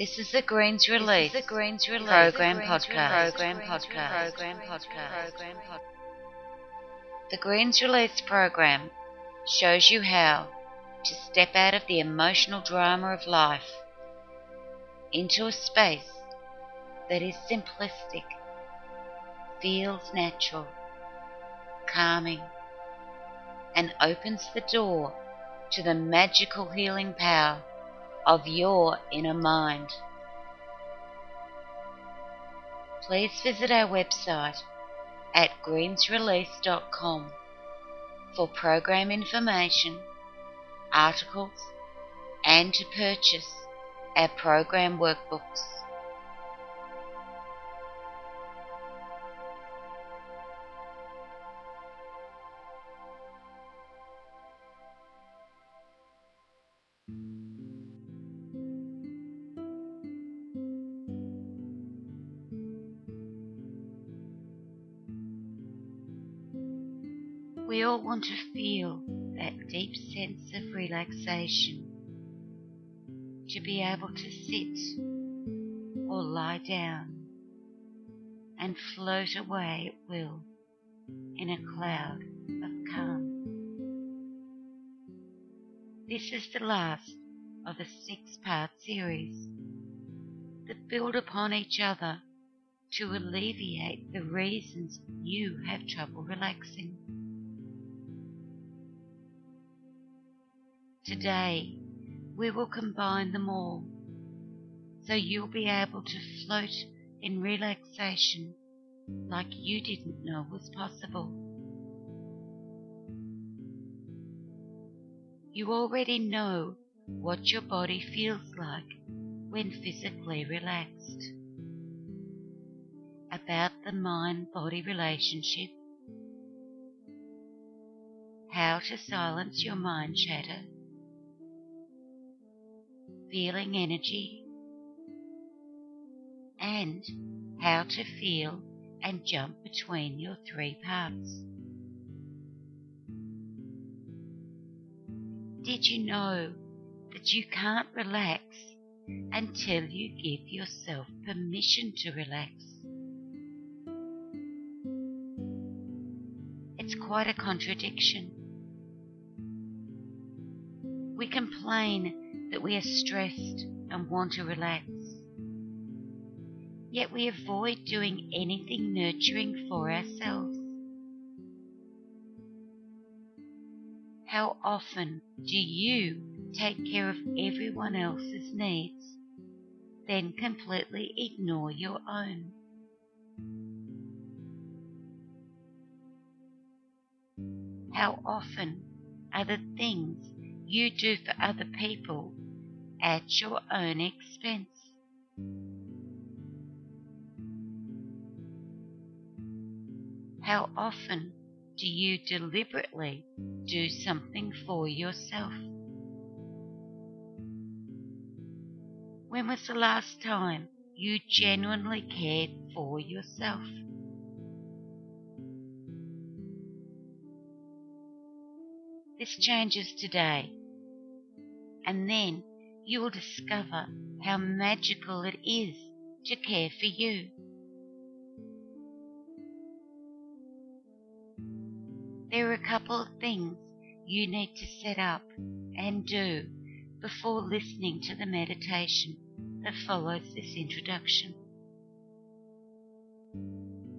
This is the Greens Release. the Greens Release Program podcast. Program podcast. Program podcast. The Greens Release program shows you how to step out of the emotional drama of life into a space that is simplistic, feels natural, calming, and opens the door to the magical healing power of your inner mind. Please visit our website at greensrelease.com for program information, articles, and to purchase our program workbooks. We all want to feel that deep sense of relaxation, to be able to sit or lie down and float away at will in a cloud of calm. This is the last of a six part series that build upon each other to alleviate the reasons you have trouble relaxing. Today, we will combine them all so you'll be able to float in relaxation like you didn't know was possible. You already know what your body feels like when physically relaxed. About the mind body relationship, how to silence your mind chatter feeling energy, and how to feel and jump between your three parts. Did you know that you can't relax until you give yourself permission to relax? It's quite a contradiction. We complain that we are stressed and want to relax. Yet we avoid doing anything nurturing for ourselves. How often do you take care of everyone else's needs, then completely ignore your own? How often are the things you do for other people at your own expense. How often do you deliberately do something for yourself? When was the last time you genuinely cared for yourself? This changes today, and then you will discover how magical it is to care for you. There are a couple of things you need to set up and do before listening to the meditation that follows this introduction.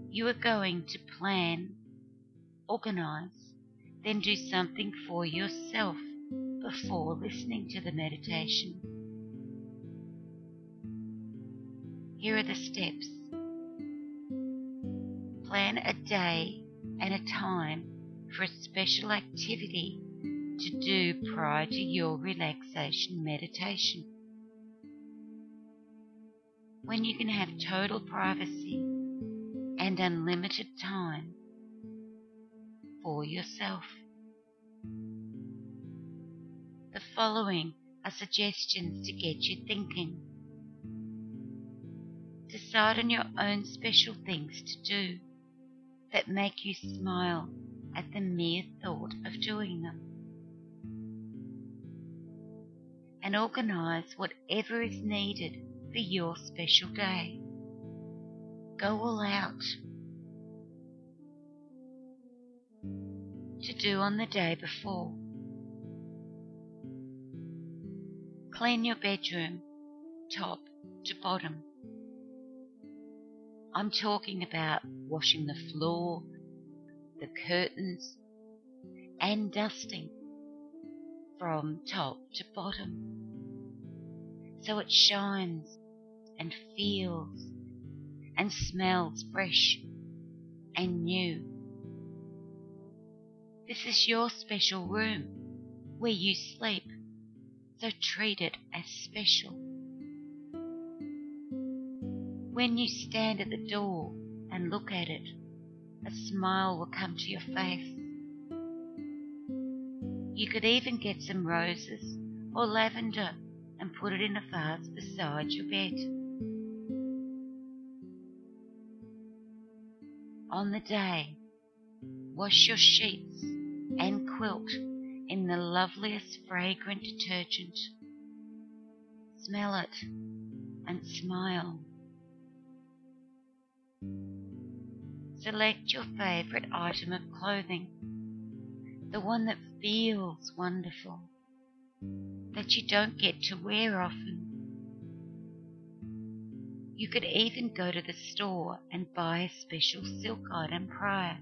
You are going to plan, organize, then do something for yourself before listening to the meditation. Here are the steps. Plan a day and a time for a special activity to do prior to your relaxation meditation. When you can have total privacy and unlimited time for yourself. The following are suggestions to get you thinking. Decide on your own special things to do that make you smile at the mere thought of doing them. And organize whatever is needed for your special day. Go all out. To do on the day before. Clean your bedroom, top to bottom. I'm talking about washing the floor, the curtains, and dusting from top to bottom. So it shines and feels and smells fresh and new. This is your special room where you sleep, so treat it as special. When you stand at the door and look at it, a smile will come to your face. You could even get some roses or lavender and put it in a vase beside your bed. On the day, wash your sheets and quilt in the loveliest fragrant detergent. Smell it and smile. Select your favorite item of clothing, the one that feels wonderful, that you don't get to wear often. You could even go to the store and buy a special silk item prior.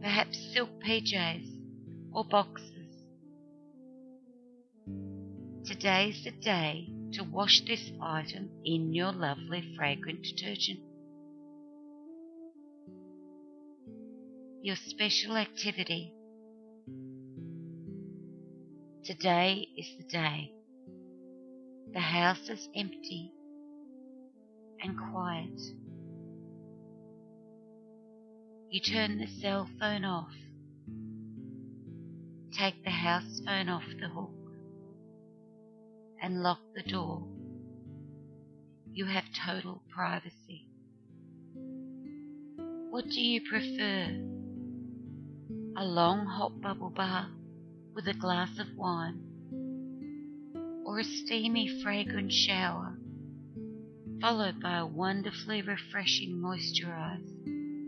Perhaps silk PJs or boxes. Today's the day to wash this item in your lovely fragrant detergent. Your special activity. Today is the day. The house is empty and quiet. You turn the cell phone off. Take the house phone off the hook and lock the door. You have total privacy. What do you prefer? A long hot bubble bath with a glass of wine, or a steamy fragrant shower, followed by a wonderfully refreshing moisturize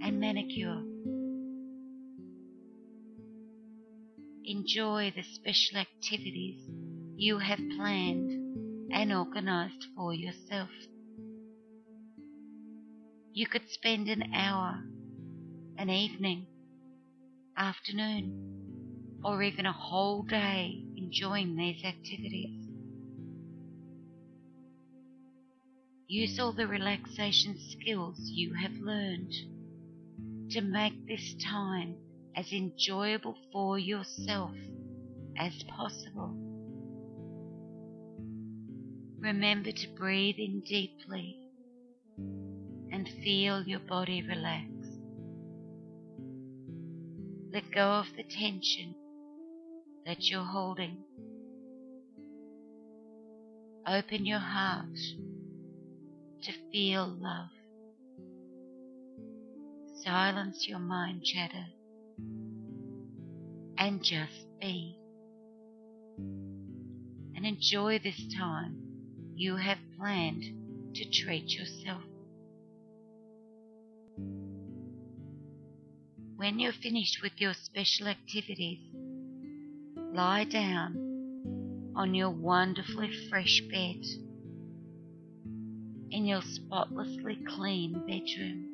and manicure. Enjoy the special activities you have planned and organized for yourself. You could spend an hour, an evening, afternoon, or even a whole day enjoying these activities. Use all the relaxation skills you have learned to make this time as enjoyable for yourself as possible. Remember to breathe in deeply and feel your body relax. Let go of the tension that you're holding. Open your heart to feel love. Silence your mind chatter and just be. And enjoy this time you have planned to treat yourself. When you're finished with your special activities, lie down on your wonderfully fresh bed in your spotlessly clean bedroom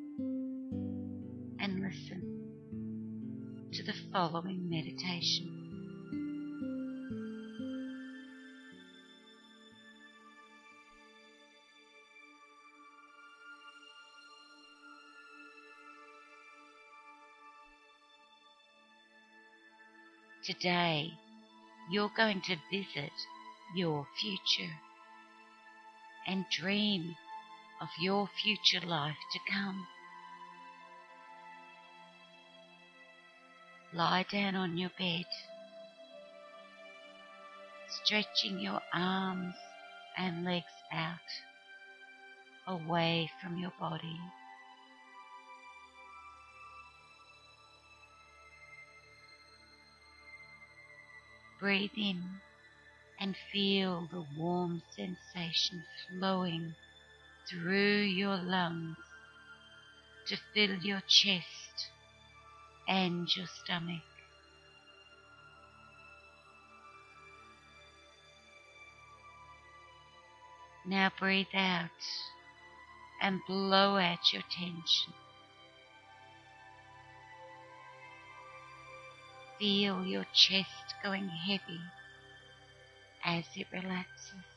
the following meditation. Today, you're going to visit your future and dream of your future life to come. Lie down on your bed, stretching your arms and legs out away from your body. Breathe in and feel the warm sensation flowing through your lungs to fill your chest and your stomach. Now breathe out and blow out your tension. Feel your chest going heavy as it relaxes.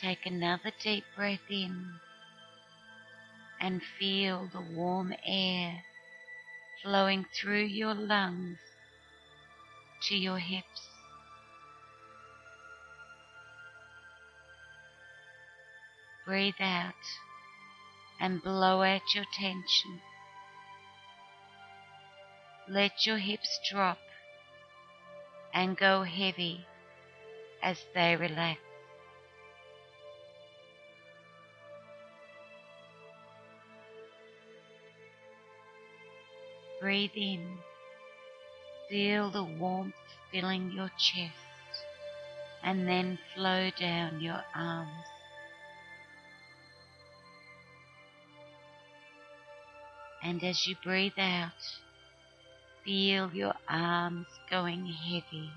Take another deep breath in and feel the warm air flowing through your lungs to your hips. Breathe out and blow out your tension. Let your hips drop and go heavy as they relax. Breathe in. Feel the warmth filling your chest and then flow down your arms. And as you breathe out, feel your arms going heavy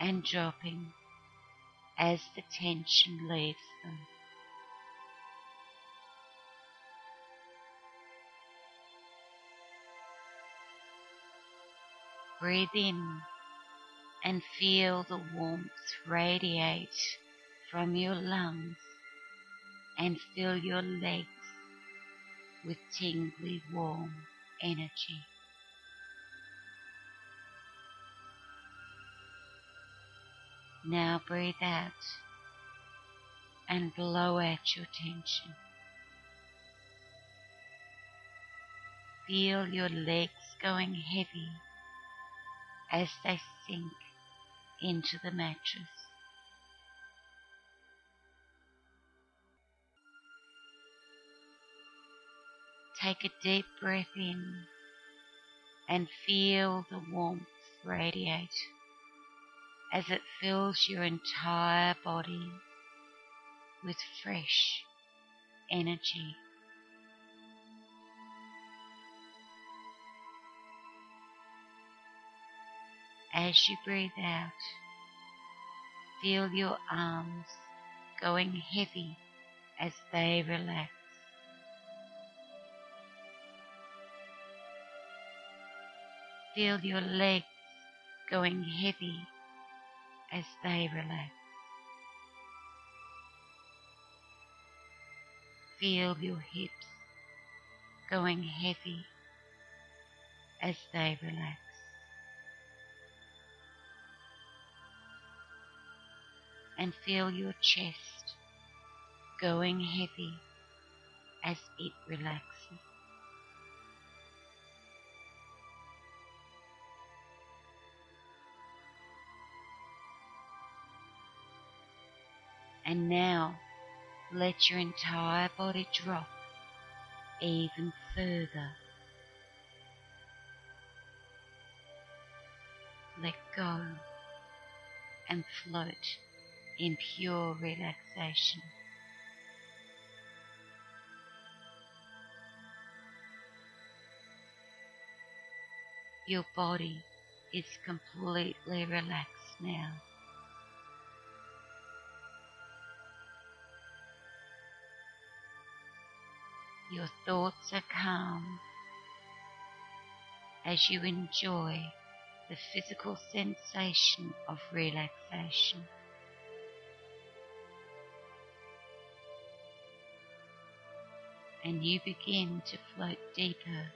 and dropping as the tension leaves them. Breathe in and feel the warmth radiate from your lungs and fill your legs with tingly warm energy. Now breathe out and blow out your tension. Feel your legs going heavy as they sink into the mattress. Take a deep breath in and feel the warmth radiate as it fills your entire body with fresh energy. As you breathe out, feel your arms going heavy as they relax. Feel your legs going heavy as they relax. Feel your hips going heavy as they relax. And feel your chest going heavy as it relaxes. And now let your entire body drop even further. Let go and float in pure relaxation. Your body is completely relaxed now. Your thoughts are calm as you enjoy the physical sensation of relaxation. And you begin to float deeper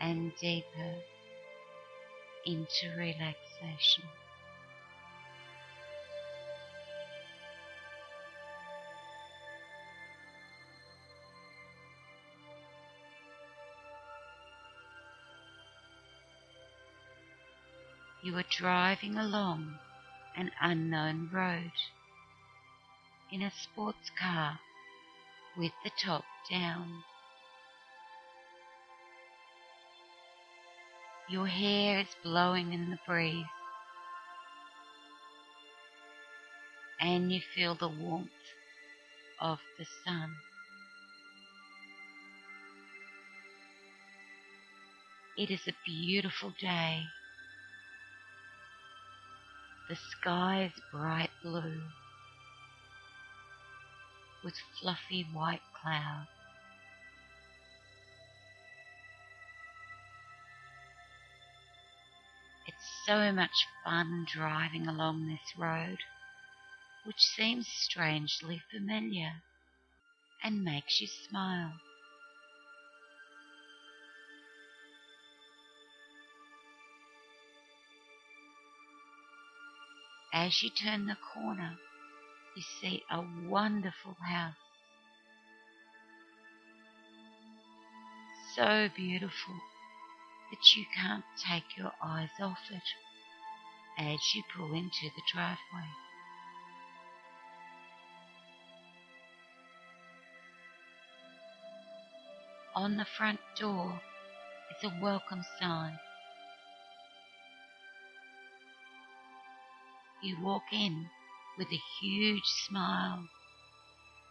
and deeper into relaxation. You are driving along an unknown road in a sports car with the top down. Your hair is blowing in the breeze, and you feel the warmth of the sun. It is a beautiful day. The sky is bright blue with fluffy white clouds. It's so much fun driving along this road, which seems strangely familiar and makes you smile. As you turn the corner, you see a wonderful house. So beautiful that you can't take your eyes off it as you pull into the driveway. On the front door is a welcome sign. You walk in with a huge smile,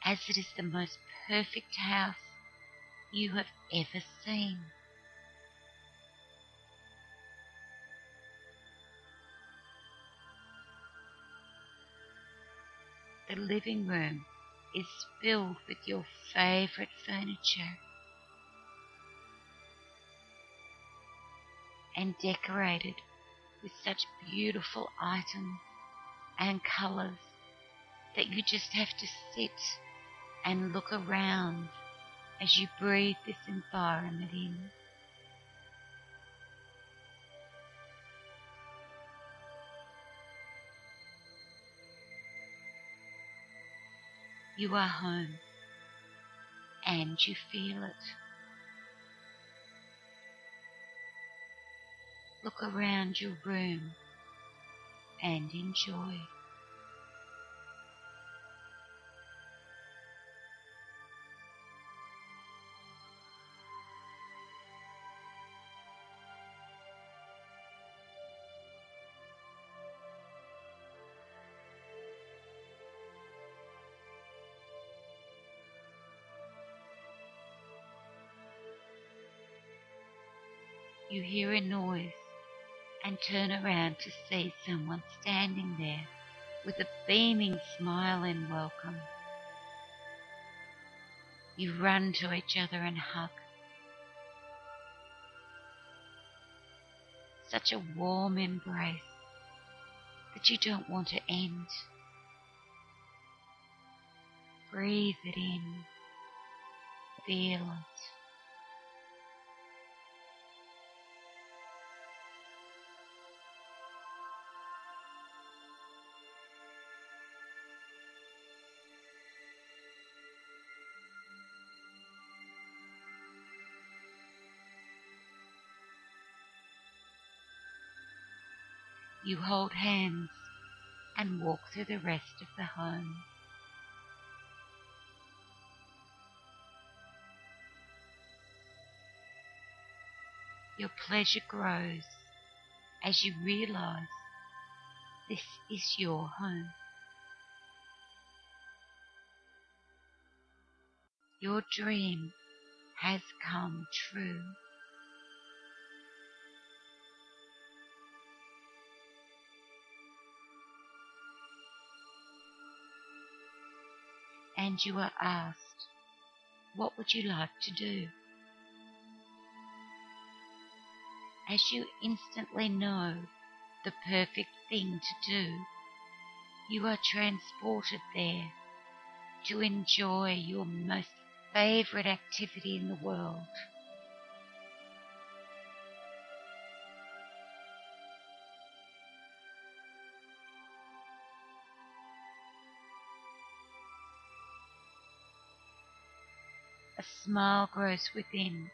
as it is the most perfect house you have ever seen. The living room is filled with your favorite furniture and decorated with such beautiful items and colors that you just have to sit and look around as you breathe this environment in. You are home and you feel it. Look around your room and enjoy. You hear a noise and turn around to see someone standing there with a beaming smile in welcome. You run to each other and hug. Such a warm embrace that you don't want to end. Breathe it in. Feel it. You hold hands and walk through the rest of the home. Your pleasure grows as you realize this is your home. Your dream has come true. And you are asked, What would you like to do? As you instantly know the perfect thing to do, you are transported there to enjoy your most favourite activity in the world. smile grows within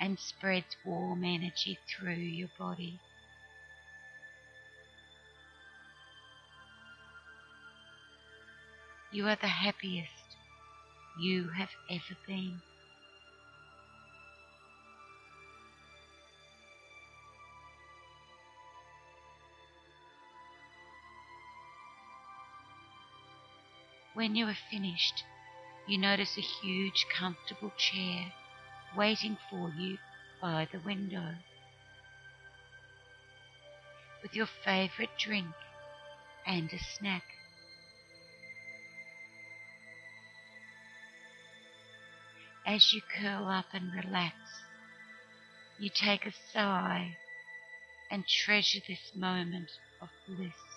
and spreads warm energy through your body. You are the happiest you have ever been. When you are finished, you notice a huge, comfortable chair waiting for you by the window with your favorite drink and a snack. As you curl up and relax, you take a sigh and treasure this moment of bliss.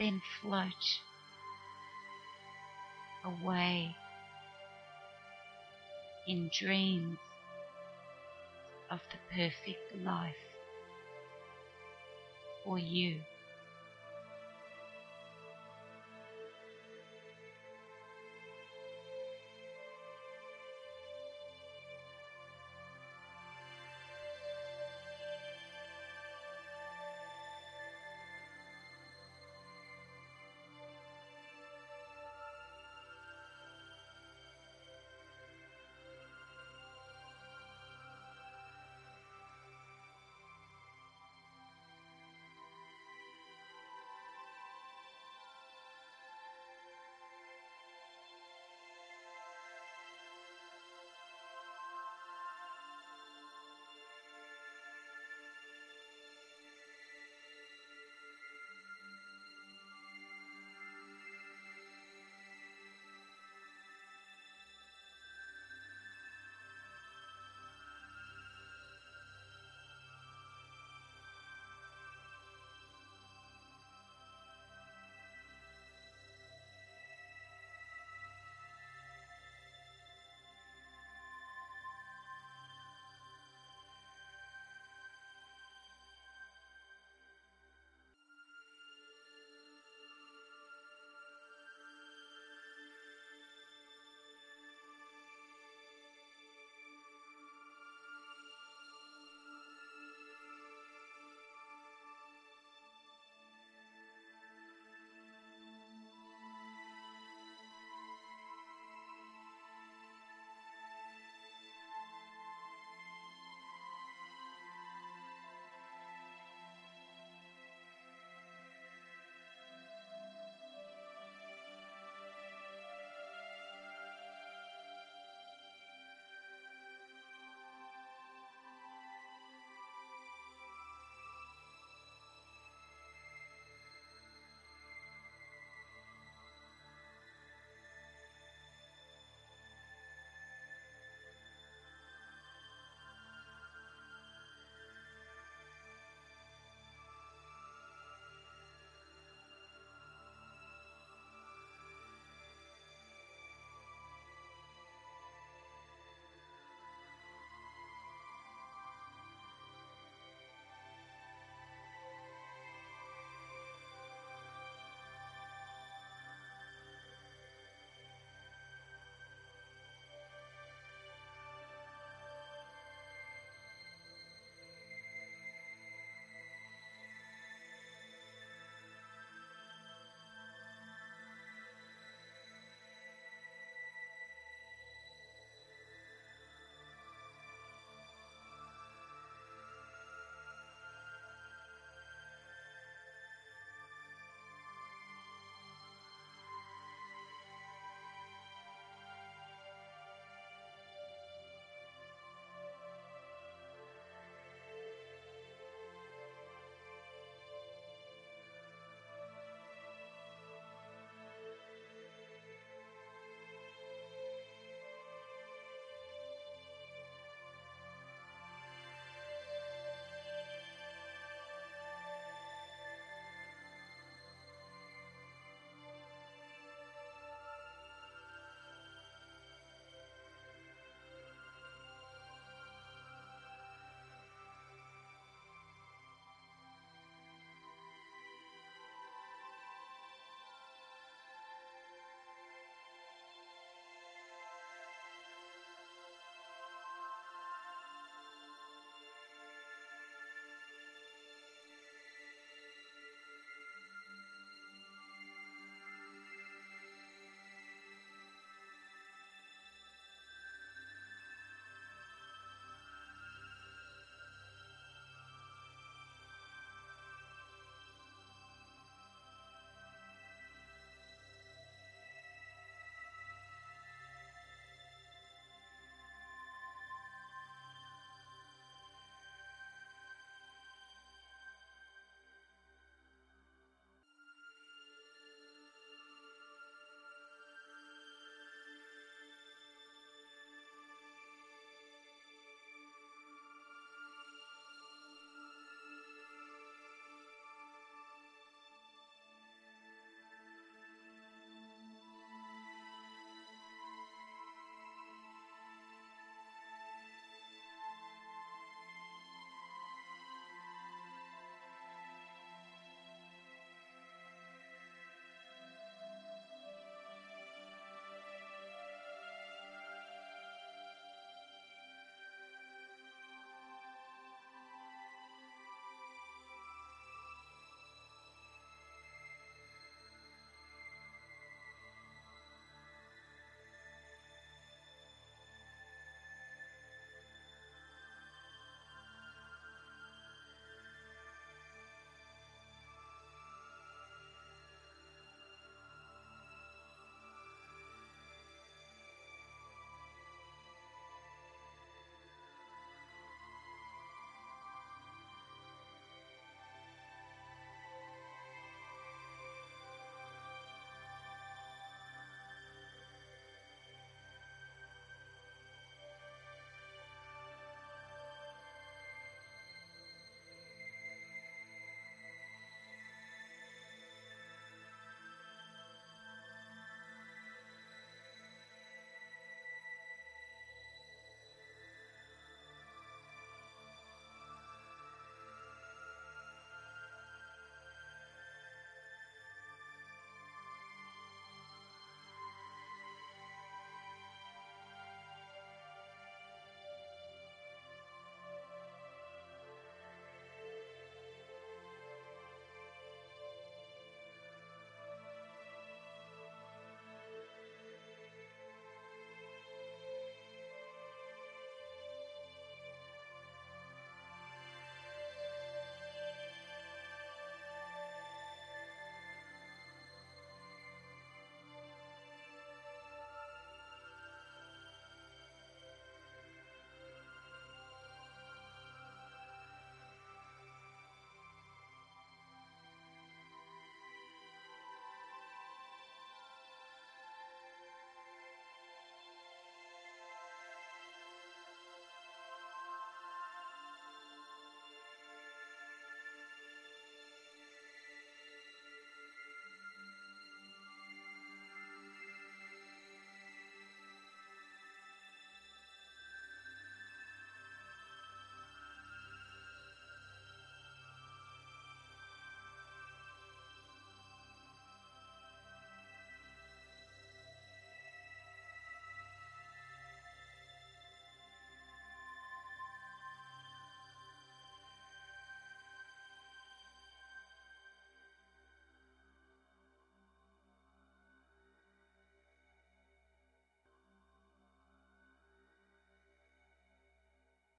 Then float away in dreams of the perfect life for you.